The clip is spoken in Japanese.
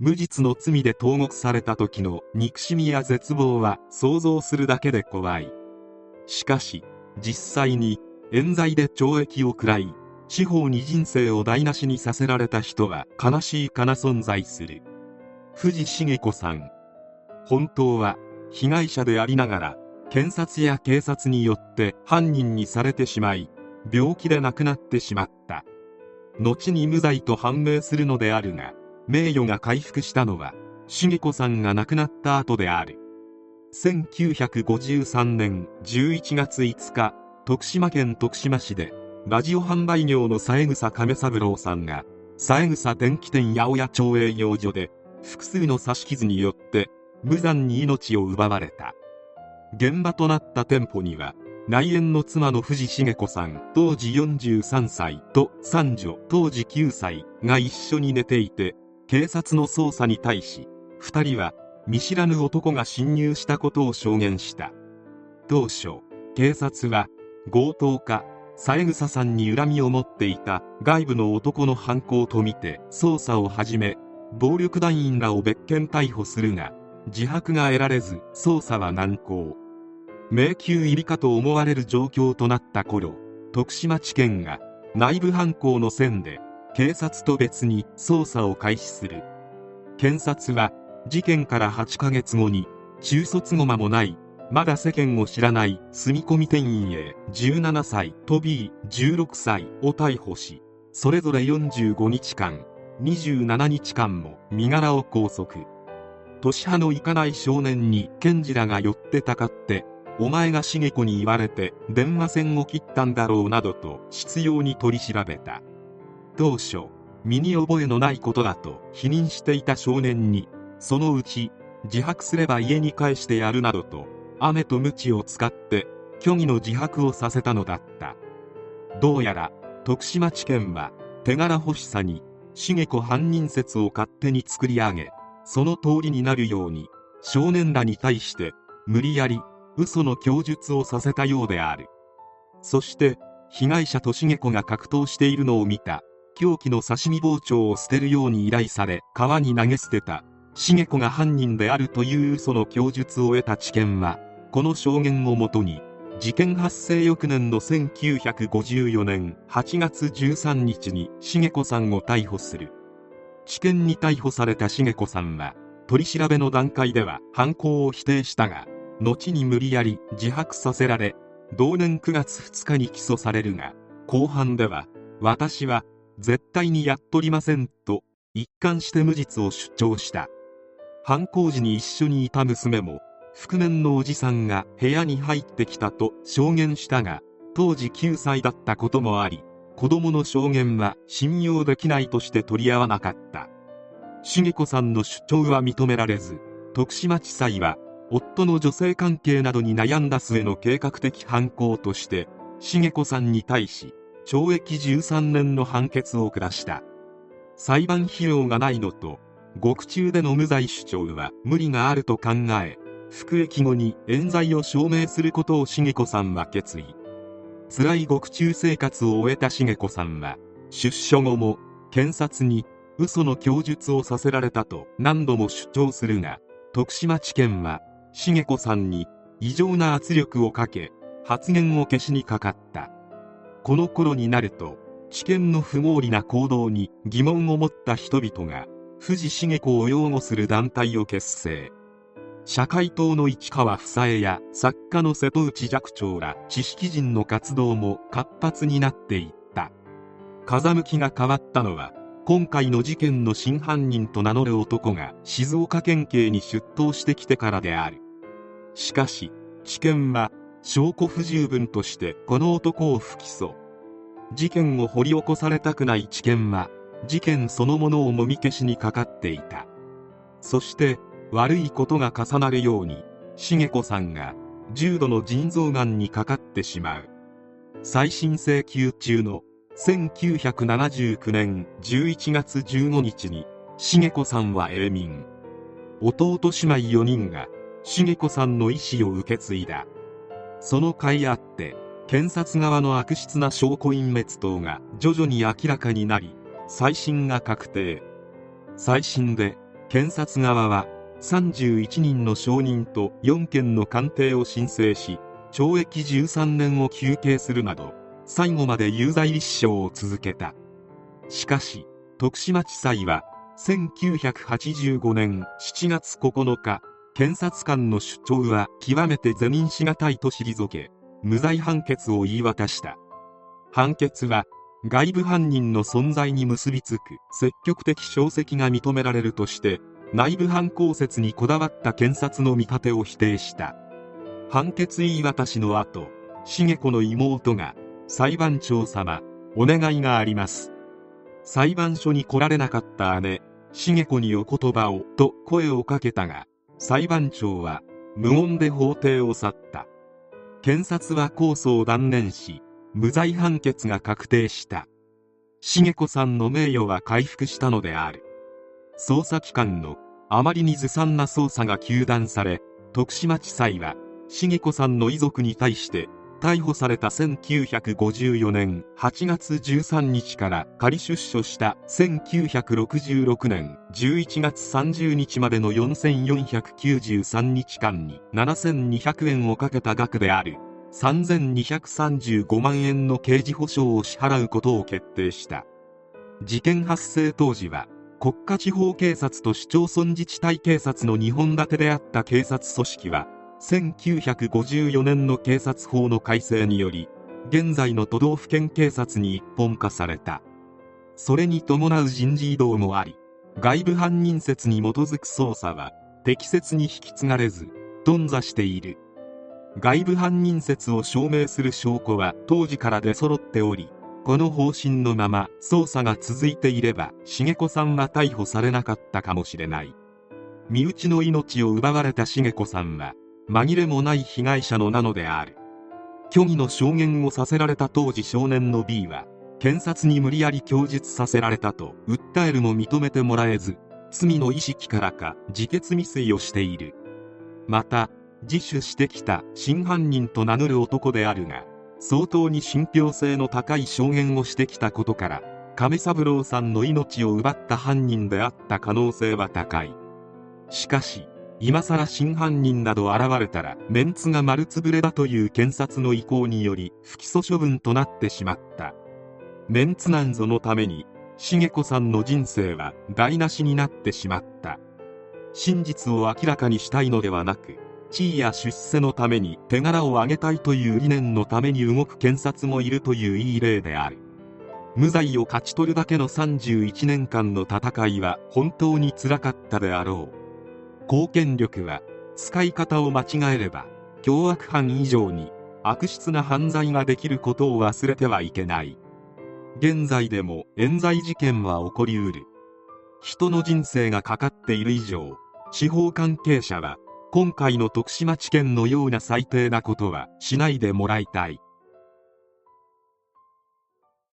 無実の罪で投獄された時の憎しみや絶望は想像するだけで怖い。しかし実際に冤罪で懲役を食らい司法に人生を台無しにさせられた人は悲しいかな存在する。藤茂子さん。本当は被害者でありながら検察や警察によって犯人にされてしまい病気で亡くなってしまった。後に無罪と判明するのであるが名誉が回復したのは茂子さんが亡くなった後である。1953年11月5日徳島県徳島市でラジオ販売業の三枝亀三郎さんが三枝電気店八百屋町営業所で複数の刺し傷によって無残に命を奪われた。現場となった店舗には内縁の妻の藤茂子さん当時43歳と三女当時9歳が一緒に寝ていて警察の捜査に対し2人は見知らぬ男が侵入したことを証言した。当初警察は強盗か三枝さんに恨みを持っていた外部の男の犯行とみて捜査を始め暴力団員らを別件逮捕するが自白が得られず捜査は難航。迷宮入りかと思われる状況となった頃徳島地検が内部犯行の線で警察と別に捜査を開始する。検察は事件から8ヶ月後に中卒後間もないまだ世間を知らない住み込み店員 A17 歳と B16 歳を逮捕しそれぞれ45日間27日間も身柄を拘束。年派のいかない少年に検事らが寄ってたかってお前が茂子に言われて電話線を切ったんだろうなどと執拗に取り調べた。当初身に覚えのないことだと否認していた少年にそのうち自白すれば家に帰してやるなどと雨と鞭を使って虚偽の自白をさせたのだった。どうやら徳島地検は手柄欲しさに茂子犯人説を勝手に作り上げその通りになるように少年らに対して無理やり嘘の供述をさせたようである。そして被害者と茂子が格闘しているのを見た。凶器の刺身包丁を捨てるように依頼され川に投げ捨てた。茂子が犯人であるという嘘の供述を得た知見はこの証言をもとに事件発生翌年の1954年8月13日に茂子さんを逮捕する。地検に逮捕された茂子さんは取り調べの段階では犯行を否定したが後に無理やり自白させられ同年9月2日に起訴されるが後半では私は絶対にやっとりませんと一貫して無実を主張した。犯行時に一緒にいた娘も覆面のおじさんが部屋に入ってきたと証言したが当時9歳だったこともあり子供の証言は信用できないとして取り合わなかった。茂子さんの主張は認められず徳島地裁は夫の女性関係などに悩んだ末の計画的犯行として茂子さんに対し懲役13年の判決を下した。裁判費用がないのと獄中での無罪主張は無理があると考え服役後に冤罪を証明することを茂子さんは決意。辛い獄中生活を終えた茂子さんは出所後も検察に嘘の供述をさせられたと何度も主張するが徳島地検は茂子さんに異常な圧力をかけ発言を消しにかかった。この頃になると知見の不合理な行動に疑問を持った人々が藤茂子を擁護する団体を結成。社会党の市川房江や作家の瀬戸内寂聴ら知識人の活動も活発になっていった。風向きが変わったのは今回の事件の真犯人と名乗る男が静岡県警に出頭してきてからである。しかし地検は証拠不十分としてこの男を不起訴。事件を掘り起こされたくない知見は事件そのものをもみ消しにかかっていた。そして悪いことが重なるように茂子さんが重度の腎臓がんにかかってしまう。再審請求中の1979年11月15日に茂子さんは永眠。弟姉妹4人が茂子さんの意思を受け継いだ。その甲斐あって検察側の悪質な証拠隠滅等が徐々に明らかになり再審が確定。再審で検察側は31人の証人と4件の鑑定を申請し懲役13年を求刑するなど最後まで有罪立証を続けた。しかし徳島地裁は1985年7月9日検察官の主張は極めて是認しがたいと退け無罪判決を言い渡した。判決は外部犯人の存在に結びつく積極的証跡が認められるとして内部犯行説にこだわった検察の見立てを否定した。判決言い渡しの後重子の妹が裁判長様お願いがあります。裁判所に来られなかった姉重子にお言葉をと声をかけたが裁判長は無言で法廷を去った。検察は控訴を断念し無罪判決が確定した。茂子さんの名誉は回復したのである。捜査機関のあまりにずさんな捜査が糾弾され徳島地裁は茂子さんの遺族に対して逮捕された1954年8月13日から仮出所した1966年11月30日までの4493日間に7200円をかけた額である3235万円の刑事保障を支払うことを決定した。事件発生当時は国家地方警察と市町村自治体警察の2本立てであった警察組織は1954年の警察法の改正により現在の都道府県警察に一本化された。それに伴う人事異動もあり外部犯人説に基づく捜査は適切に引き継がれず頓挫している。外部犯人説を証明する証拠は当時から出揃っておりこの方針のまま捜査が続いていれば重子さんは逮捕されなかったかもしれない。身内の命を奪われた重子さんは紛れもない被害者のなのである。虚偽の証言をさせられた当時少年の B は検察に無理やり供述させられたと訴えるも認めてもらえず罪の意識からか自決未遂をしている。また自首してきた真犯人と名乗る男であるが相当に信憑性の高い証言をしてきたことから亀三郎さんの命を奪った犯人であった可能性は高い。しかし今さら真犯人など現れたらメンツが丸つぶれだという検察の意向により不起訴処分となってしまった。メンツなんぞのために重子さんの人生は台無しになってしまった。真実を明らかにしたいのではなく地位や出世のために手柄を上げたいという理念のために動く検察もいるといういい例である。無罪を勝ち取るだけの31年間の戦いは本当につらかったであろう。公権力は使い方を間違えれば凶悪犯以上に悪質な犯罪ができることを忘れてはいけない。現在でも冤罪事件は起こりうる。人の人生がかかっている以上司法関係者は今回の徳島地検のような最低なことはしないでもらいたい。